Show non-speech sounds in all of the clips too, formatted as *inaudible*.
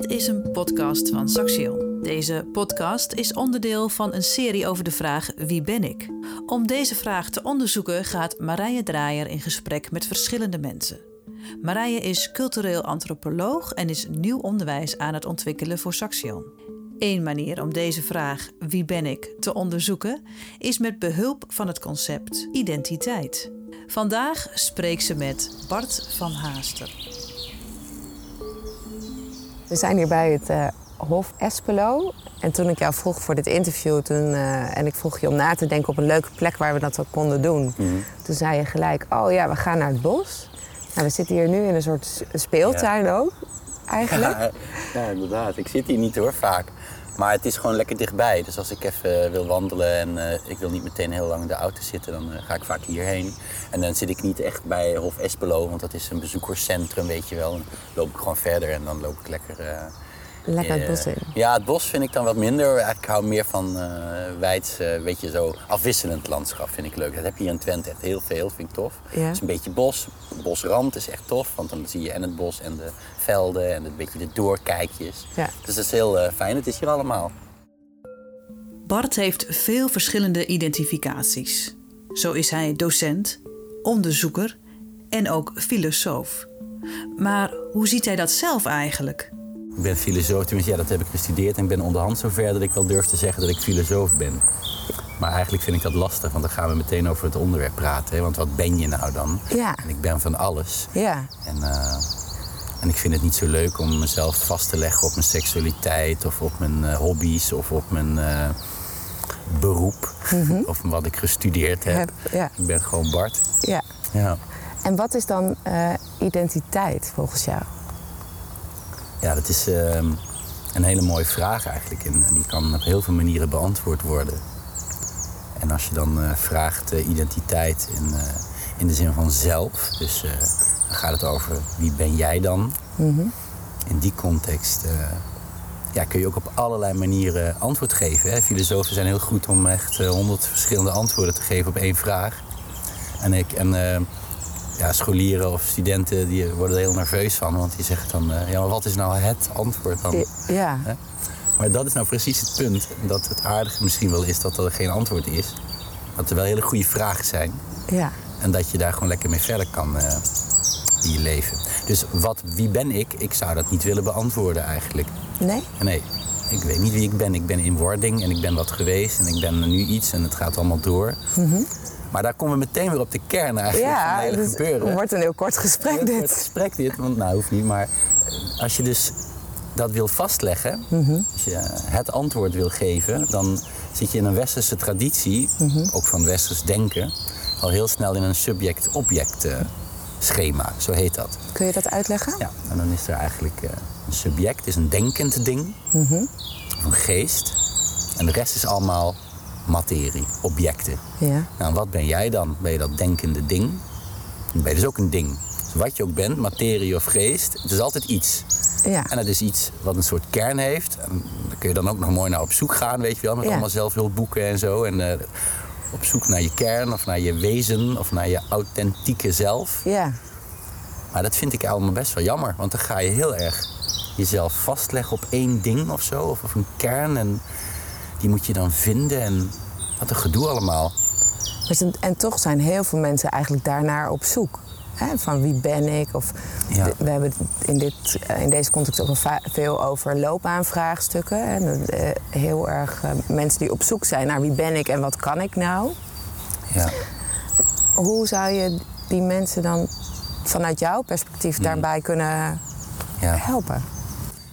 Dit is een podcast van Saxion. Deze podcast is onderdeel van een serie over de vraag Wie ben ik? Om deze vraag te onderzoeken gaat Marije Draaier in gesprek met verschillende mensen. Marije is cultureel antropoloog en is nieuw onderwijs aan het ontwikkelen voor Saxion. Eén manier om deze vraag Wie ben ik te onderzoeken is met behulp van het concept identiteit. Vandaag spreekt ze met Bart van Haaster. We zijn hier bij het uh, Hof Espelo. En toen ik jou vroeg voor dit interview toen, uh, en ik vroeg je om na te denken op een leuke plek waar we dat ook konden doen. Mm. Toen zei je gelijk, oh ja, we gaan naar het bos. Nou, we zitten hier nu in een soort speeltuin ja. ook, eigenlijk. Ja, *laughs* ja, inderdaad. Ik zit hier niet hoor, vaak. Maar het is gewoon lekker dichtbij. Dus als ik even wil wandelen en uh, ik wil niet meteen heel lang in de auto zitten, dan uh, ga ik vaak hierheen. En dan zit ik niet echt bij Hof Espelo, want dat is een bezoekerscentrum, weet je wel. Dan loop ik gewoon verder en dan loop ik lekker... Lekker het bos in. Ja, het bos vind ik dan wat minder. Ik hou meer van uh, wijds, uh, weet je, zo afwisselend landschap vind ik leuk. Dat heb je hier in Twente echt heel veel, vind ik tof. Ja. Het is een beetje bos. Bosrand is echt tof, want dan zie je en het bos en de velden en een beetje de doorkijkjes. Ja. Dus dat is heel uh, fijn. Het is hier allemaal. Bart heeft veel verschillende identificaties. Zo is hij docent, onderzoeker en ook filosoof. Maar hoe ziet hij dat zelf eigenlijk? Ik ben filosoof, tenminste ja, dat heb ik gestudeerd en ik ben onderhand zover dat ik wel durf te zeggen dat ik filosoof ben. Maar eigenlijk vind ik dat lastig, want dan gaan we meteen over het onderwerp praten. Hè? Want wat ben je nou dan? Ja. En ik ben van alles. Ja. En, uh, en ik vind het niet zo leuk om mezelf vast te leggen op mijn seksualiteit of op mijn uh, hobby's of op mijn uh, beroep mm -hmm. of wat ik gestudeerd heb. heb ja. Ik ben gewoon Bart. Ja. ja. En wat is dan identiteit volgens jou? Ja, dat is uh, een hele mooie vraag eigenlijk. En die kan op heel veel manieren beantwoord worden. En als je dan uh, vraagt uh, identiteit in, uh, in de zin van zelf, dus dan gaat het over wie ben jij dan? Mm -hmm. In die context ja, kun je ook op allerlei manieren antwoord geven. Hè? Filosofen zijn heel goed om echt honderd verschillende antwoorden te geven op één vraag. En ik, en, ja, scholieren of studenten die worden er heel nerveus van. Want die zeggen dan, uh, ja, maar wat is nou het antwoord dan? Ja. Hè? Maar dat is nou precies het punt. Dat het aardige misschien wel is dat er geen antwoord is. Dat er wel hele goede vragen zijn. Ja. En dat je daar gewoon lekker mee verder kan uh, in je leven. Dus wat, wie ben ik? Ik zou dat niet willen beantwoorden eigenlijk. Nee? Nee. Ik weet niet wie ik ben. Ik ben in wording en ik ben wat geweest en ik ben nu iets en het gaat allemaal door. Mm -hmm. Maar daar komen we meteen weer op de kern eigenlijk ja, van het hele dus gebeuren. Het wordt een heel kort gesprek heel dit. Kort gesprek dit, want nou hoeft niet. Maar als je dus dat wil vastleggen, mm -hmm. als je het antwoord wil geven, dan zit je in een westerse traditie, mm -hmm. ook van westers denken, al heel snel in een subject-object uh, schema, zo heet dat. Kun je dat uitleggen? Ja, en dan is er eigenlijk uh, een subject, is een denkend ding, -hmm. of een geest. En de rest is allemaal materie, objecten. Ja. Nou, wat ben jij dan? Ben je dat denkende ding? Dan ben je dus ook een ding. Dus wat je ook bent, materie of geest, het is altijd iets. Ja. En dat is iets wat een soort kern heeft. En daar kun je dan ook nog mooi naar op zoek gaan, weet je wel. Met Ja. allemaal zelfhulpboeken en zo. En uh, op zoek naar je kern of naar je wezen of naar je authentieke zelf. Ja. Maar dat vind ik allemaal best wel jammer. Want dan ga je heel erg jezelf vastleggen op één ding of zo. Of, of een kern. En die moet je dan vinden. En wat een gedoe allemaal. Dus en, en toch zijn heel veel mensen eigenlijk daarnaar op zoek. Hè? Van wie ben ik? Of Ja. de- we hebben in, dit, eh, in deze context ook veel over loopbaanvraagstukken. Dat, eh, heel erg eh, mensen die op zoek zijn naar wie ben ik en wat kan ik nou. Ja. Hoe zou je die mensen dan vanuit jouw perspectief daarbij kunnen Ja. helpen?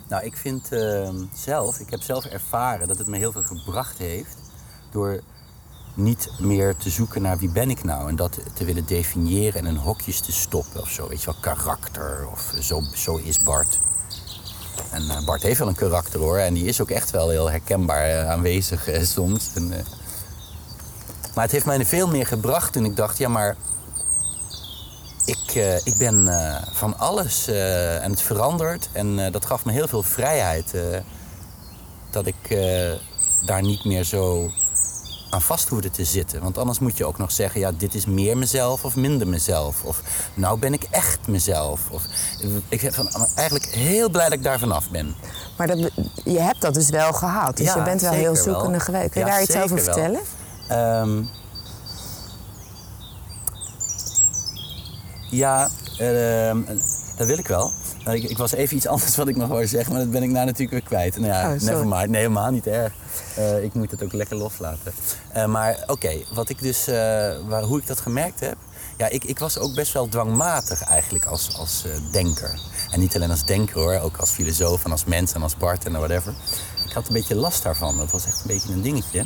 Nou, ik vind eh, zelf, ik heb zelf ervaren dat het me heel veel gebracht heeft door niet meer te zoeken naar wie ben ik nou en dat te willen definiëren en in hokjes te stoppen of zo. Weet je wel, karakter of zo, zo is Bart. En eh, Bart heeft wel een karakter hoor en die is ook echt wel heel herkenbaar eh, aanwezig eh, soms. Maar het heeft mij veel meer gebracht toen ik dacht, ja maar ik, eh, ik ben eh, van alles eh, en het verandert. En dat gaf me heel veel vrijheid. dat ik daar niet meer zo aan vast hoefde te zitten. Want anders moet je ook nog zeggen, ja, dit is meer mezelf of minder mezelf. Of nou ben ik echt mezelf. Of, ik ben van, eigenlijk heel blij dat ik daar vanaf ben. Maar dat, je hebt dat dus wel gehad. Dus Ja, je bent wel heel wel. zoekende geweest. Kun je Ja, daar iets over vertellen? Ehm, ja, ehm, dat wil ik wel. Maar Ik, ik was even iets *laughs* anders wat ik nog wou zeggen, maar dat ben ik nou natuurlijk weer kwijt. Nou ja, Oh, never mind. Nee, helemaal niet erg. Eh, ik moet het ook lekker loslaten. Eh, maar oké, wat ik dus, eh, waar, hoe ik dat gemerkt heb. Ja, ik, ik was ook best wel dwangmatig eigenlijk als, als eh, denker. En niet alleen als denker hoor, ook als filosoof en als mens en als Bart en whatever. Ik had een beetje last daarvan. Dat was echt een beetje een dingetje.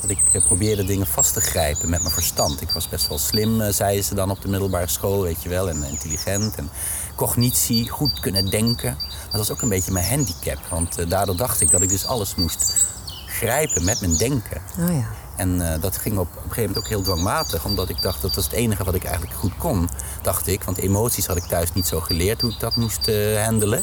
Dat ik eh, probeerde dingen vast te grijpen met mijn verstand. Ik was best wel slim, eh, zeiden ze dan op de middelbare school, weet je wel. En intelligent en cognitie, goed kunnen denken. Dat was ook een beetje mijn handicap. Want eh, daardoor dacht ik dat ik dus alles moest grijpen met mijn denken. Oh ja. En dat ging op, op een gegeven moment ook heel dwangmatig, omdat ik dacht dat was het enige wat ik eigenlijk goed kon, dacht ik. Want emoties had ik thuis niet zo geleerd hoe ik dat moest eh, handelen.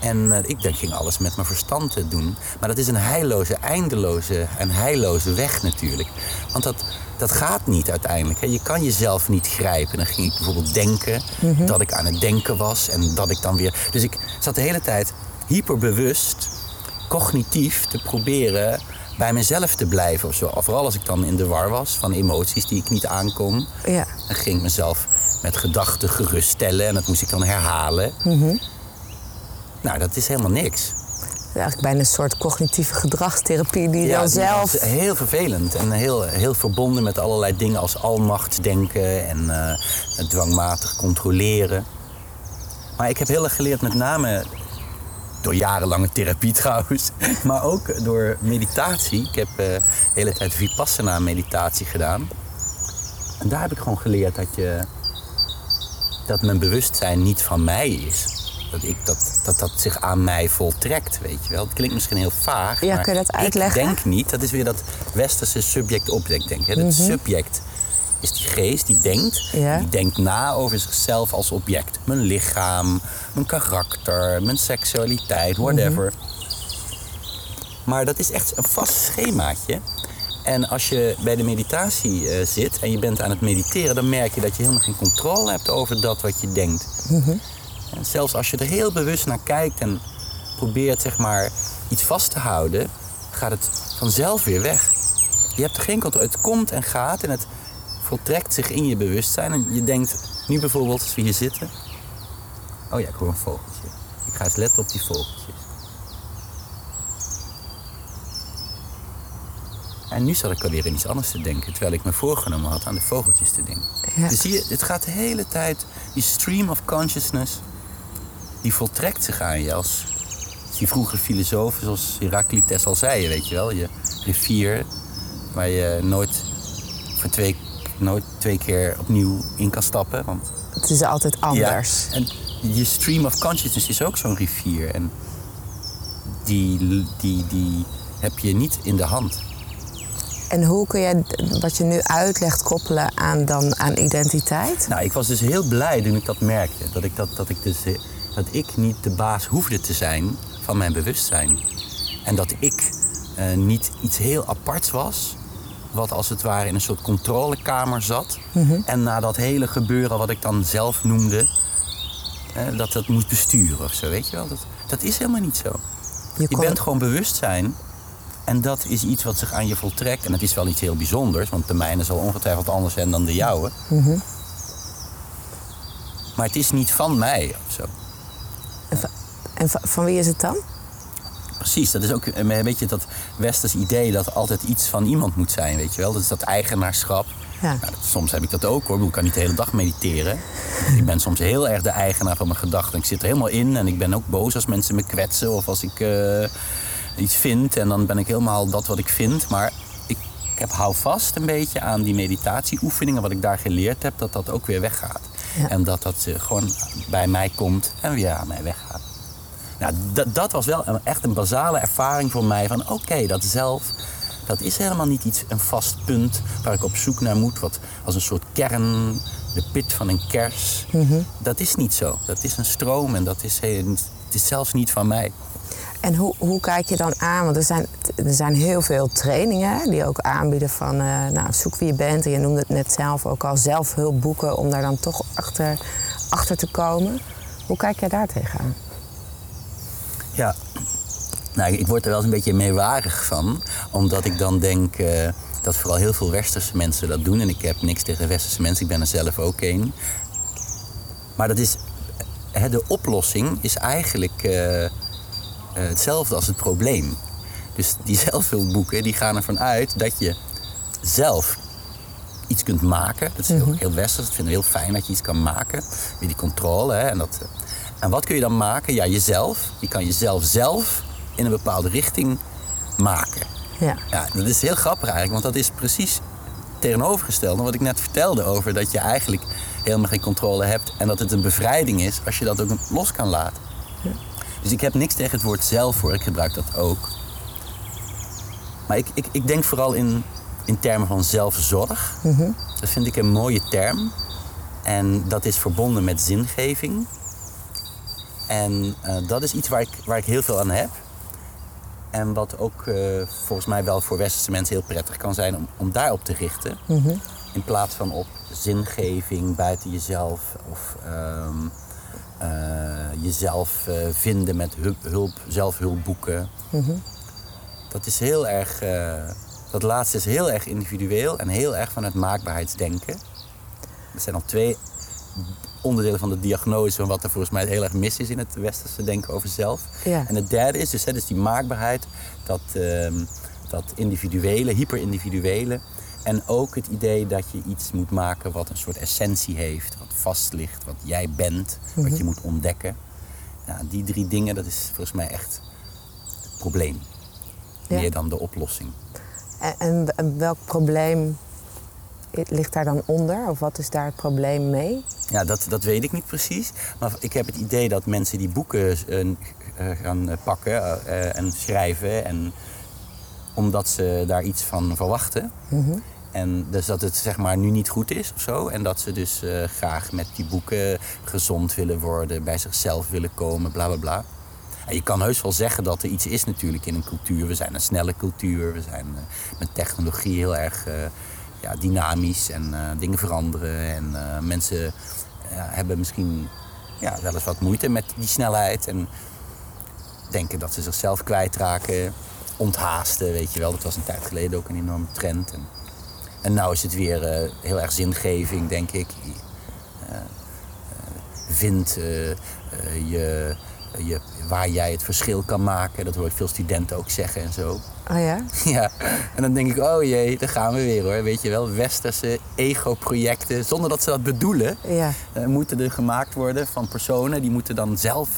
En eh, ik denk, ging alles met mijn verstand doen. Maar dat is een heilloze, eindeloze en heilloze weg natuurlijk. Want dat, dat gaat niet uiteindelijk. Hè. Je kan jezelf niet grijpen. Dan ging ik bijvoorbeeld denken dat ik aan het denken was. En dat ik dan weer... Dus ik zat de hele tijd hyperbewust, cognitief te proberen bij mezelf te blijven of zo. Vooral als ik dan in de war was van emoties die ik niet aankon. Ja. Dan ging ik mezelf met gedachten geruststellen en dat moest ik dan herhalen. Nou, dat is helemaal niks. Eigenlijk bijna een soort cognitieve gedragstherapie die je dan zelf... was heel vervelend en heel, heel verbonden met allerlei dingen als almachtsdenken en eh, dwangmatig controleren. Maar ik heb heel erg geleerd, met name door jarenlange therapie *laughs* trouwens, maar ook door meditatie. Ik heb eh, de hele tijd vipassana meditatie gedaan. En daar heb ik gewoon geleerd dat, je, dat mijn bewustzijn niet van mij is. Dat, ik, dat, dat dat zich aan mij voltrekt, weet je wel. Het klinkt misschien heel vaag, Ja, maar kun je dat uitleggen? ik denk niet. Dat is weer dat westerse subject-object denken. Het subject is die geest die denkt. Mhm. Ja. Die denkt na over zichzelf als object. Mijn lichaam, mijn karakter, mijn seksualiteit, whatever. Maar dat is echt een vast schemaatje. En als je bij de meditatie eh, zit en je bent aan het mediteren, dan merk je dat je helemaal geen controle hebt over dat wat je denkt. En zelfs als je er heel bewust naar kijkt en probeert zeg maar iets vast te houden, gaat het vanzelf weer weg. Je hebt er geen controle. Het komt en gaat en het voltrekt zich in je bewustzijn. En je denkt, nu bijvoorbeeld als we hier zitten. Oh ja, ik hoor een vogeltje. Ik ga eens letten op die vogeltjes. En nu zat ik alweer in iets anders te denken, terwijl ik me voorgenomen had aan de vogeltjes te denken. Ja. Dus zie je, het gaat de hele tijd, die stream of consciousness, die voltrekt zich aan je als die vroege filosofen zoals Heraclitus al zei, weet je wel. Je rivier waar je nooit, voor twee, nooit twee keer opnieuw in kan stappen. Want Het is altijd anders. ja, en je stream of consciousness is ook zo'n rivier. En die, die, die heb je niet in de hand. En hoe kun je wat je nu uitlegt koppelen aan, dan, aan identiteit? Nou, ik was dus heel blij toen ik dat merkte. Dat ik, dat, dat ik, dus, dat ik niet de baas hoefde te zijn van mijn bewustzijn. En dat ik eh, niet iets heel aparts was. Wat als het ware in een soort controlekamer zat. En na dat hele gebeuren wat ik dan zelf noemde. eh, dat dat moest besturen of zo, weet je wel. Dat, dat is helemaal niet zo. Je bent gewoon bewustzijn. En dat is iets wat zich aan je voltrekt. En het is wel iets heel bijzonders, want de mijne zal ongetwijfeld anders zijn dan de jouwe. Maar het is niet van mij of zo. En, van wie is het dan? Precies, dat is ook een beetje dat westers idee dat altijd iets van iemand moet zijn, weet je wel. Dat is dat eigenaarschap. Ja. Nou, dat- soms heb ik dat ook hoor. Ik kan niet de hele dag mediteren. ik ben soms heel erg de eigenaar van mijn gedachten. Ik zit er helemaal in en ik ben ook boos als mensen me kwetsen of als ik eh, iets vind. En dan ben ik helemaal dat wat ik vind. Maar ik, ik heb, hou vast een beetje aan die meditatieoefeningen, wat ik daar geleerd heb, dat dat ook weer weggaat. Ja. En dat dat eh, gewoon bij mij komt en weer aan mij weggaat. Nou, dat, dat was wel een, echt een basale ervaring voor mij van oké, dat zelf, dat is helemaal niet iets, een vast punt waar ik op zoek naar moet, wat als een soort kern, de pit van een kers. Dat is niet zo. Dat is een stroom en dat is, het is zelfs niet van mij. En hoe, hoe kijk je dan aan? Want er zijn, er zijn heel veel trainingen die ook aanbieden van uh, nou, zoek wie je bent. En je noemde het net zelf ook al zelfhulpboeken om daar dan toch achter, achter te komen. Hoe kijk jij daar tegenaan? Ja, nou, ik word er wel eens een beetje meewarig van. Omdat ik dan denk uh, dat vooral heel veel westerse mensen dat doen. En ik heb niks tegen westerse mensen, ik ben er zelf ook een. Maar dat is, de oplossing is eigenlijk uh, hetzelfde als het probleem. Dus die *laughs* zelfhulpboeken die gaan ervan uit dat je zelf iets kunt maken. Dat is heel, mhm. heel westers. Dat vinden we heel fijn dat je iets kan maken. Weer die controle. Hè? En, dat, en wat kun je dan maken? Ja, jezelf. Je kan jezelf zelf in een bepaalde richting maken. Ja. ja. Dat is heel grappig eigenlijk, want dat is precies tegenovergesteld aan wat ik net vertelde over dat je eigenlijk helemaal geen controle hebt en dat het een bevrijding is als je dat ook los kan laten. Ja. Dus ik heb niks tegen het woord zelf voor, ik gebruik dat ook. Maar ik, ik, ik denk vooral in, in termen van zelfzorg. Mm Dat vind ik een mooie term. En dat is verbonden met zingeving. En uh, dat is iets waar ik, waar ik heel veel aan heb. En wat ook uh, volgens mij wel voor westerse mensen heel prettig kan zijn om, om daarop te richten. Mm -hmm. In plaats van op zingeving buiten jezelf of um, uh, jezelf uh, vinden met hulp, hulp zelfhulpboeken. Mm -hmm. Dat is heel erg, dat laatste is heel erg individueel en heel erg van het maakbaarheidsdenken. Er zijn al twee onderdelen van de diagnose van wat er volgens mij heel erg mis is in het westerse denken over zelf. Ja. En het derde is dus, hè, dus die maakbaarheid, dat, uh, dat individuele, hyperindividuele. En ook het idee dat je iets moet maken wat een soort essentie heeft, wat vast ligt, wat jij bent, wat je mhm. moet ontdekken. Nou, die drie dingen, dat is volgens mij echt het probleem. Ja. Meer dan de oplossing. En, en welk probleem ligt daar dan onder? Of wat is daar het probleem mee? Ja, dat, dat weet ik niet precies. Maar ik heb het idee dat mensen die boeken uh, gaan pakken uh, en schrijven... En, omdat ze daar iets van verwachten. Mm En dus dat het zeg maar nu niet goed is of zo. En dat ze dus graag met die boeken gezond willen worden, bij zichzelf willen komen, bla bla bla. En je kan heus wel zeggen dat er iets is natuurlijk in een cultuur. We zijn een snelle cultuur, we zijn met technologie heel erg ja, dynamisch en uh, dingen veranderen. En uh, mensen hebben misschien ja, wel eens wat moeite met die snelheid. En denken dat ze zichzelf kwijtraken. Onthaasten, weet je wel. Dat was een tijd geleden ook een enorme trend. En, en nou is het weer uh, heel erg zingeving, denk ik. vind je je, waar jij het verschil kan maken. Dat hoor ik veel studenten ook zeggen en zo. Oh ja? *laughs* Ja. En dan denk ik, oh jee, daar gaan we weer hoor. Weet je wel, westerse ego-projecten, zonder dat ze dat bedoelen, ja. uh, moeten er gemaakt worden van personen. Die moeten dan zelf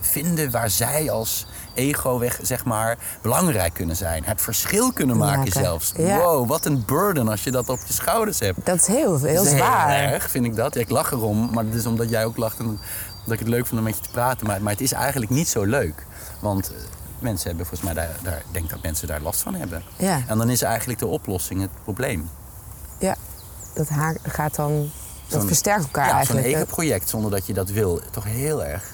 vinden waar zij als ego weg, zeg maar, belangrijk kunnen zijn. Het verschil kunnen maken, zelfs. Wow, wat een burden als je dat op je schouders hebt. Dat is heel, heel zwaar. Heel erg, vind ik dat. Ja, ik lach erom, maar dat is omdat jij ook lacht en dat ik het leuk vond om met je te praten. Maar, maar het is eigenlijk niet zo leuk. Want eh, mensen hebben volgens mij daar, daar denk dat mensen daar last van hebben. Ja. En dan is eigenlijk de oplossing het probleem. Ja, dat gaat dan. Dat versterkt elkaar ja, eigenlijk. Zo'n eigen project zonder dat je dat wil, toch heel erg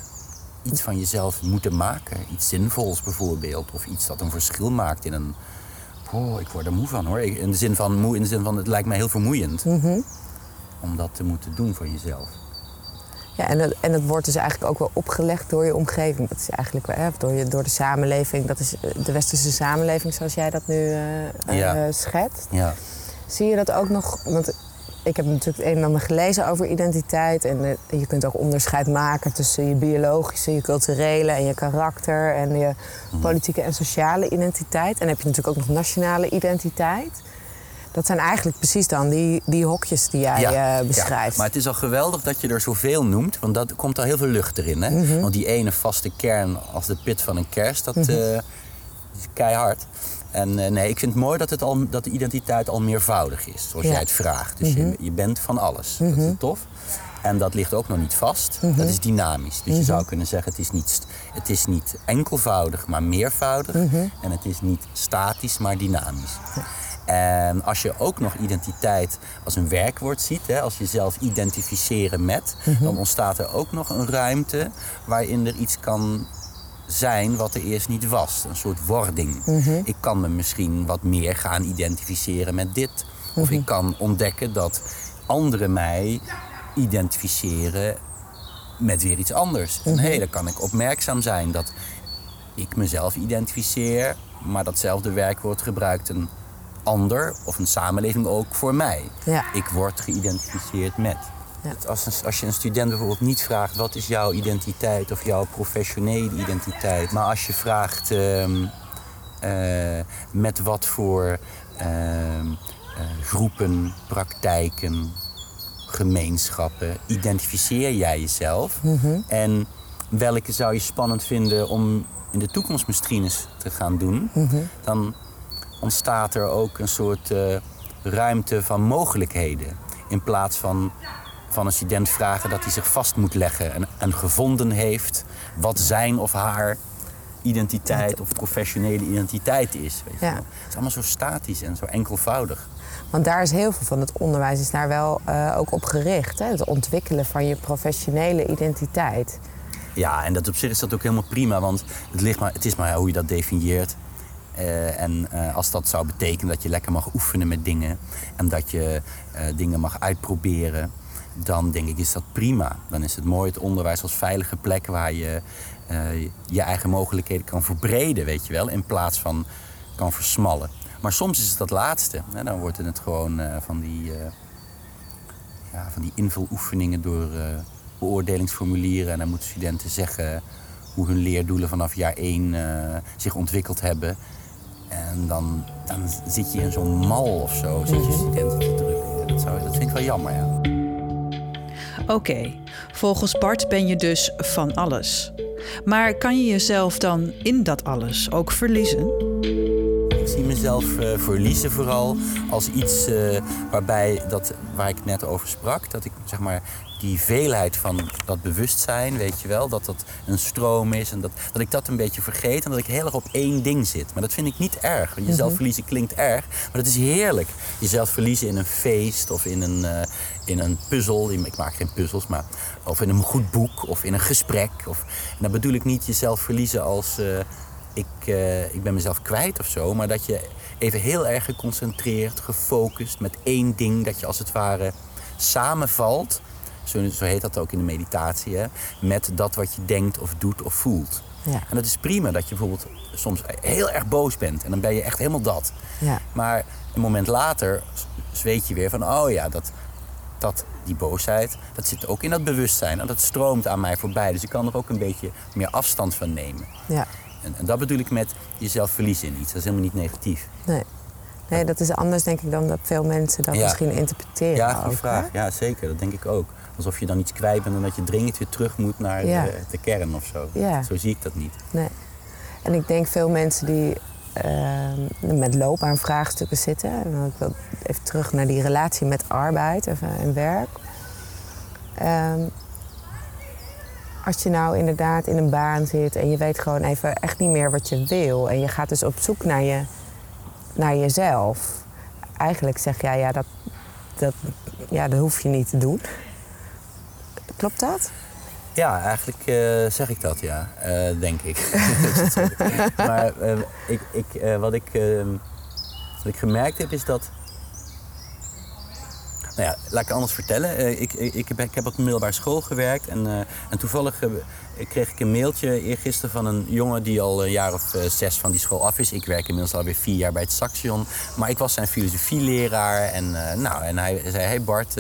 iets van jezelf moeten maken. Iets zinvols bijvoorbeeld. Of iets dat een verschil maakt in een. Oh, ik word er moe van hoor. In de zin van moe, in de zin van het lijkt mij heel vermoeiend. Mm Om dat te moeten doen voor jezelf. Ja, en, het, en het wordt dus eigenlijk ook wel opgelegd door je omgeving. Dat is eigenlijk wel, hè, door, je, door de samenleving. Dat is eh, de westerse samenleving zoals jij dat nu uh, ja. uh, schetst. Ja. Zie je dat ook nog? Want ik heb natuurlijk het een en ander gelezen over identiteit. En je kunt ook onderscheid maken tussen je biologische, je culturele en je karakter. En je mhm. politieke en sociale identiteit. En dan heb je natuurlijk ook nog nationale identiteit. Dat zijn eigenlijk precies dan die, die hokjes die jij ja, uh, beschrijft. Ja, maar het is al geweldig dat je er zoveel noemt, want dat komt al heel veel lucht erin. Hè? Mhm. Want die ene vaste kern als de pit van een kerst, dat mm uh, is keihard. En uh, nee, ik vind het mooi dat, het al, dat de identiteit al meervoudig is, zoals jij het vraagt. Dus je, mhm. je, bent van alles. Dat is mhm. tof. En dat ligt ook nog niet vast. Dat is dynamisch. Dus je zou kunnen zeggen, het is niet, het is niet enkelvoudig, maar meervoudig. En het is niet statisch, maar dynamisch. En als je ook nog identiteit als een werkwoord ziet, hè, als je jezelf identificeren met, mhm. dan ontstaat er ook nog een ruimte waarin er iets kan zijn wat er eerst niet was. Een soort wording. Ik kan me misschien wat meer gaan identificeren met dit. Of ik kan ontdekken dat anderen mij identificeren met weer iets anders. En hé, dan kan ik opmerkzaam zijn dat ik mezelf identificeer, maar datzelfde werkwoord gebruikt een ander of een samenleving ook voor mij. Ja. Ik word geïdentificeerd met. Ja. Als, een- als je een student bijvoorbeeld niet vraagt wat is jouw identiteit of jouw professionele identiteit, maar als je vraagt ehm, eh, met wat voor ehm, eh, groepen, praktijken, gemeenschappen identificeer jij jezelf en welke zou je spannend vinden om in de toekomst misschien eens te gaan doen, dan ontstaat er ook een soort eh, ruimte van mogelijkheden. In plaats van van een student vragen dat hij zich vast moet leggen en, en gevonden heeft wat zijn of haar identiteit of professionele identiteit is. Weet je Ja. wel. Het is allemaal zo statisch en zo enkelvoudig. Want daar is heel veel van het onderwijs is daar wel eh, ook op gericht. Hè? Het ontwikkelen van je professionele identiteit. Ja, en dat op zich is dat ook helemaal prima, want het, ligt maar, het is maar hoe je dat definieert. Eh, en eh, als dat zou betekenen dat je lekker mag oefenen met dingen en dat je eh, dingen mag uitproberen, dan denk ik is dat prima. Dan is het mooi het onderwijs als veilige plek waar je je eigen mogelijkheden kan verbreden, weet je wel, in plaats van kan versmallen. Maar soms is het dat laatste. Hè? Dan wordt het gewoon van die ja, van die invuloefeningen door beoordelingsformulieren. En dan moeten studenten zeggen hoe hun leerdoelen vanaf jaar 1 zich ontwikkeld hebben. En dan, dan zit je in zo'n mal of zo, zit je studenten te drukken. Dat, zou, dat vind ik wel jammer, ja. Oké, volgens Bart ben je dus van alles. Maar kan je jezelf dan in dat alles ook verliezen? Mezelf eh, verliezen vooral als iets eh, waarbij dat waar ik net over sprak, dat ik zeg maar die veelheid van dat bewustzijn, weet je wel, dat dat een stroom is en dat, dat ik dat een beetje vergeet en dat ik heel erg op één ding zit. Maar dat vind ik niet erg. Want jezelf verliezen klinkt erg, maar dat is heerlijk. Jezelf verliezen in een feest of in een, eh, in een puzzel. Ik maak geen puzzels, maar of in een goed boek of in een gesprek. Of, en dan bedoel ik niet jezelf verliezen als ik, eh, ik ben mezelf kwijt of zo, maar dat je even heel erg geconcentreerd, gefocust met één ding, dat je als het ware samenvalt, zo, zo heet dat ook in de meditatie, hè, met dat wat je denkt of doet of voelt. Ja. En dat is prima dat je bijvoorbeeld soms heel erg boos bent en dan ben je echt helemaal dat. Ja. Maar een moment later s- weet je weer van, oh ja, dat, dat, die boosheid, dat zit ook in dat bewustzijn. En dat stroomt aan mij voorbij. Dus ik kan er ook een beetje meer afstand van nemen. Ja. En, en dat bedoel ik met jezelf verliezen in iets. Dat is helemaal niet negatief. Nee. nee, dat is anders denk ik dan dat veel mensen dat Ja. misschien interpreteren. Ja, goede hè? vraag. Ja, zeker. Dat denk ik ook. Alsof je dan iets kwijt bent en dat je dringend weer terug moet naar Ja. de, de kern of zo. Ja. Zo zie ik dat niet. Nee. En ik denk veel mensen die ehm, met loopbaanvraagstukken zitten. En wil ik even terug naar die relatie met arbeid en, en werk. Ehm, als je nou inderdaad in een baan zit en je weet gewoon even echt niet meer wat je wil. En je gaat dus op zoek naar, je, naar jezelf. Eigenlijk zeg jij, ja dat, dat, ja, dat hoef je niet te doen. Klopt dat? Ja, eigenlijk eh, zeg ik dat, ja. Eh, denk ik. *laughs* *laughs* maar eh, ik, ik, wat, ik, eh, wat ik gemerkt heb is dat... Nou ja, laat ik anders vertellen. Eh, ik, ik, heb, ik heb op een middelbare school gewerkt. En, eh, en toevallig eh, kreeg ik een mailtje eergisteren van een jongen die al een jaar of zes van die school af is. Ik werk inmiddels alweer vier jaar bij het Saxion. Maar ik was zijn filosofieleraar. En, nou, en hij zei, hey Bart,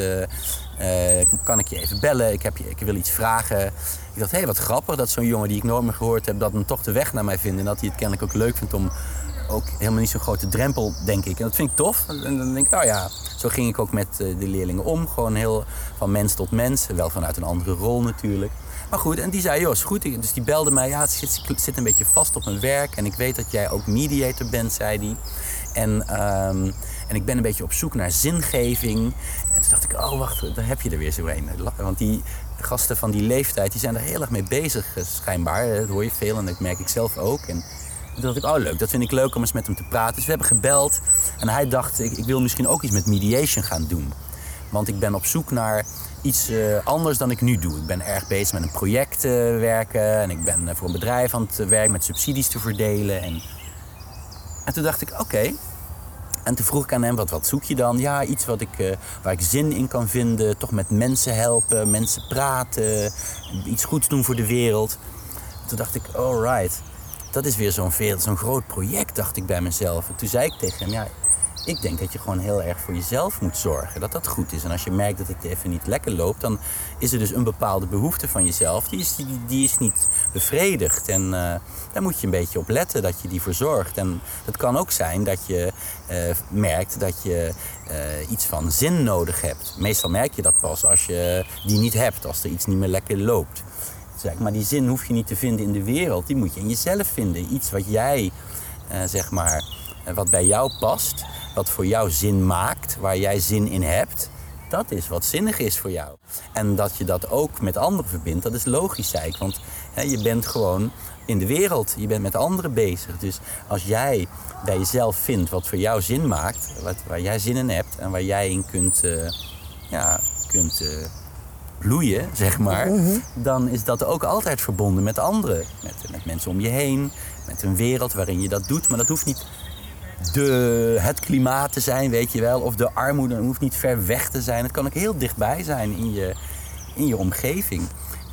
kan ik je even bellen? Ik, heb je, ik wil iets vragen. Ik dacht, hé, hey, wat grappig dat zo'n jongen die ik nooit meer gehoord heb... dat hem toch de weg naar mij vindt. En dat hij het kennelijk ook leuk vindt om ook helemaal niet zo'n grote drempel, denk ik. En dat vind ik tof. En dan denk ik, oh ja, zo ging ik ook met eh, de leerlingen om. Gewoon heel van mens tot mens. Wel vanuit een andere rol natuurlijk. Maar goed, en die zei, joh, is goed. Dus die belde mij, ja, het zit, zit een beetje vast op mijn werk. En ik weet dat jij ook mediator bent, zei hij. En, ehm, en ik ben een beetje op zoek naar zingeving. En toen dacht ik, oh wacht, daar heb je er weer zo een. Want die gasten van die leeftijd, die zijn er heel erg mee bezig eh, schijnbaar. Dat hoor je veel en dat merk ik zelf ook. En toen dacht ik, oh leuk, dat vind ik leuk om eens met hem te praten. Dus we hebben gebeld. En hij dacht, ik, ik wil misschien ook iets met mediation gaan doen. Want ik ben op zoek naar iets eh, anders dan ik nu doe. Ik ben erg bezig met een project eh, werken. En ik ben eh, voor een bedrijf aan het werk met subsidies te verdelen. En, en toen dacht ik, oké. En toen vroeg ik aan hem, wat, wat zoek je dan? Ja, iets wat ik, waar ik zin in kan vinden. Toch met mensen helpen, mensen praten. Iets goeds doen voor de wereld. Toen dacht ik, alright. Dat is weer zo'n zo'n groot project, dacht ik bij mezelf. En toen zei ik tegen hem, ja, ik denk dat je gewoon heel erg voor jezelf moet zorgen. Dat dat goed is. En als je merkt dat het even niet lekker loopt, dan is er dus een bepaalde behoefte van jezelf. Die is, die, die is niet bevredigd. En eh, daar moet je een beetje op letten dat je die verzorgt. En het kan ook zijn dat je eh, merkt dat je eh, iets van zin nodig hebt. Meestal merk je dat pas als je die niet hebt, als er iets niet meer lekker loopt. Zeg, maar die zin hoef je niet te vinden in de wereld. Die moet je in jezelf vinden. Iets wat jij, eh, zeg maar, eh, wat bij jou past. Wat voor jou zin maakt. Waar jij zin in hebt. Dat is wat zinnig is voor jou. En dat je dat ook met anderen verbindt, dat is logisch, zei ik. Want hè, je bent gewoon in de wereld. Je bent met anderen bezig. Dus als jij bij jezelf vindt wat voor jou zin maakt. Wat, waar jij zin in hebt. En waar jij in kunt, eh, ja, kunt eh, bloeien, zeg maar, dan is dat ook altijd verbonden met anderen. Met, met mensen om je heen, met een wereld waarin je dat doet. Maar dat hoeft niet de, het klimaat te zijn, weet je wel, of de armoede. Het hoeft niet ver weg te zijn. Het kan ook heel dichtbij zijn in je, in je omgeving.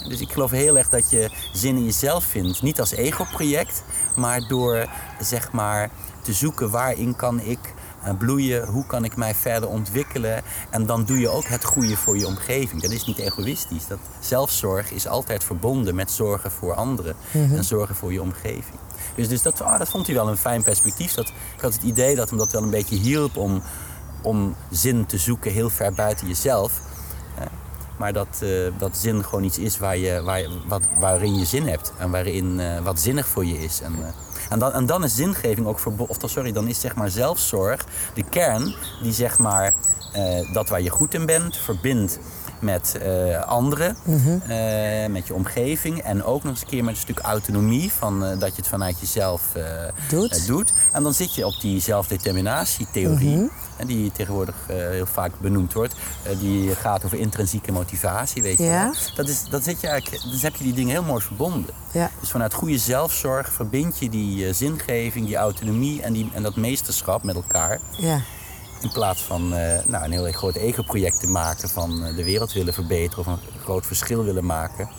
Dus ik geloof heel erg dat je zin in jezelf vindt. Niet als ego-project, maar door zeg maar te zoeken waarin kan ik bloeien, hoe kan ik mij verder ontwikkelen. En dan doe je ook het goede voor je omgeving. Dat is niet egoïstisch. Dat zelfzorg is altijd verbonden met zorgen voor anderen en zorgen voor je omgeving. Dus, dus dat, ah, dat vond hij wel een fijn perspectief. Dat, ik had het idee dat hem dat wel een beetje hielp om, om zin te zoeken heel ver buiten jezelf. Eh, maar dat, eh, dat zin gewoon iets is waar je, waar, je- wat, waarin je zin hebt. En waarin eh, wat zinnig voor je is. En, eh, en, dan, en dan is zingeving ook verbo- of sorry, dan is zeg maar zelfzorg de kern die zeg maar eh, dat waar je goed in bent verbindt met eh, anderen, eh, met je omgeving en ook nog eens een keer met een stuk autonomie van eh, dat je het vanuit jezelf Doet. doet. En dan zit je op die zelfdeterminatietheorie, hè, die tegenwoordig heel vaak benoemd wordt, die gaat over intrinsieke motivatie, weet je Ja. wel. Dat is, dat zit je eigenlijk, dus heb je die dingen heel mooi verbonden. Ja. Dus vanuit goede zelfzorg verbind je die zingeving, die autonomie en, die, en dat meesterschap met elkaar. Ja. In plaats van eh, nou, een heel erg groot ego-project te maken van eh, de wereld willen verbeteren of een groot verschil willen maken.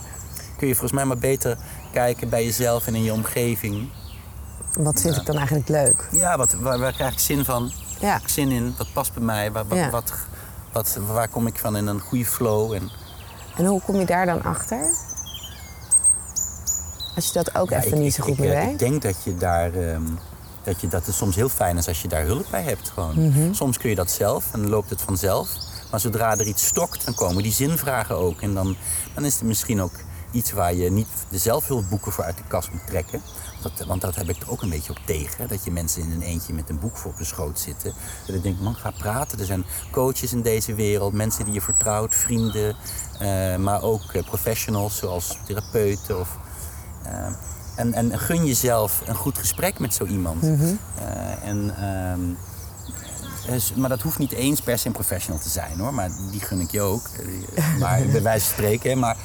Kun je volgens mij maar beter kijken bij jezelf en in je omgeving. Wat vind ik dan eigenlijk leuk? Ja, wat, waar, waar krijg ik zin van? Ja. Ik zin in? Wat past bij mij? Waar, wat, Ja. wat, wat, waar kom ik van in een goede flow? En, En hoe kom je daar dan achter? Als je dat ook Ja, even ik- niet zo goed ik, meer eh, weet. Ik denk dat je daar. ehm, dat, je, dat het soms heel fijn is als je daar hulp bij hebt. Gewoon. Mhm. Soms kun je dat zelf en dan loopt het vanzelf. Maar zodra er iets stokt, dan komen die zinvragen ook. En dan, dan is het misschien ook iets waar je niet de zelfhulpboeken voor uit de kast moet trekken. Dat, want dat heb ik er ook een beetje op tegen. Dat je mensen in een eentje met een boek voor op schoot zitten. Dat ik denk, man, ga praten. Er zijn coaches in deze wereld, mensen die je vertrouwt, vrienden. eh, maar ook eh, professionals zoals therapeuten of eh, en, en gun jezelf een goed gesprek met zo iemand. Mhm. Eh, en, ehm, dus- maar dat hoeft niet eens per se een professional te zijn hoor. Maar die gun ik je ook. Eh, Maar bij wijze van spreken. Maar,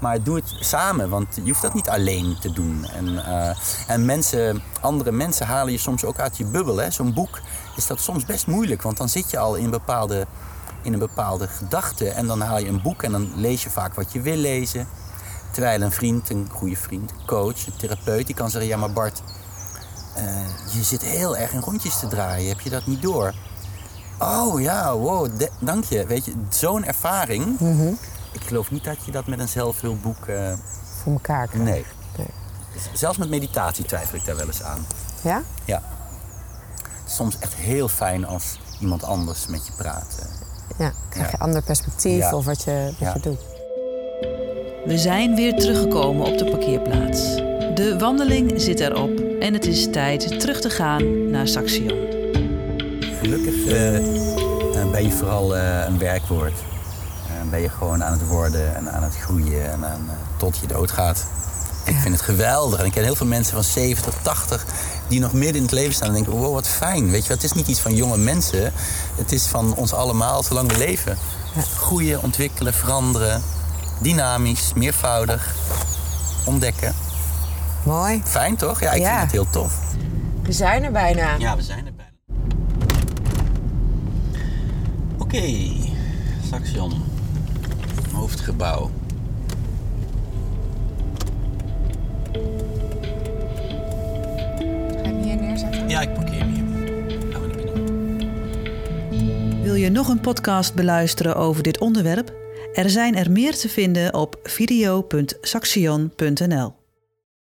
maar doe het samen, want je hoeft dat niet alleen te doen. En, eh, en mensen, andere mensen halen je soms ook uit je bubbel. Zo'n boek is dat soms best moeilijk. Want dan zit je al in bepaalde, in een bepaalde gedachte. En dan haal je een boek en dan lees je vaak wat je wil lezen. Terwijl een vriend, een goede vriend, een coach, een therapeut, die kan zeggen: Ja, maar Bart, eh, je zit heel erg in rondjes te draaien. Heb je dat niet door? Oh ja, wow, de- dank je. Weet je, zo'n ervaring. Ik geloof niet dat je dat met een zelfhulpboek. eh Voor elkaar krijgt. nee. Nee. Zelfs met meditatie twijfel ik daar wel eens aan. Ja? Ja. Soms echt heel fijn als iemand anders met je praat. eh. Ja. Krijg je Ja. ander perspectief Ja. of wat je, wat Ja. je doet. We zijn weer teruggekomen op de parkeerplaats. De wandeling zit erop en het is tijd terug te gaan naar Saxion. Gelukkig eh, eh, ben je vooral eh, een werkwoord. Ben je gewoon aan het worden en aan het groeien en aan, eh, tot je doodgaat. Ik vind het geweldig. En ik ken heel veel mensen van 70, 80 die nog midden in het leven staan en denken: wow, wat fijn. Weet je, wel, het is niet iets van jonge mensen. Het is van ons allemaal zolang we leven. Groeien, ontwikkelen, veranderen. Dynamisch, meervoudig. Ontdekken. Mooi. Fijn toch? Ja, ik Ja. vind het heel tof. We zijn er bijna. Ja, we zijn er bijna. Oké, Saxion. Hoofdgebouw. Ga je hem hier neerzetten? Ja, ik parkeer hem hier. Gaan we naar binnen. Wil je nog een podcast beluisteren over dit onderwerp? Er zijn er meer te vinden op video.saxion.nl.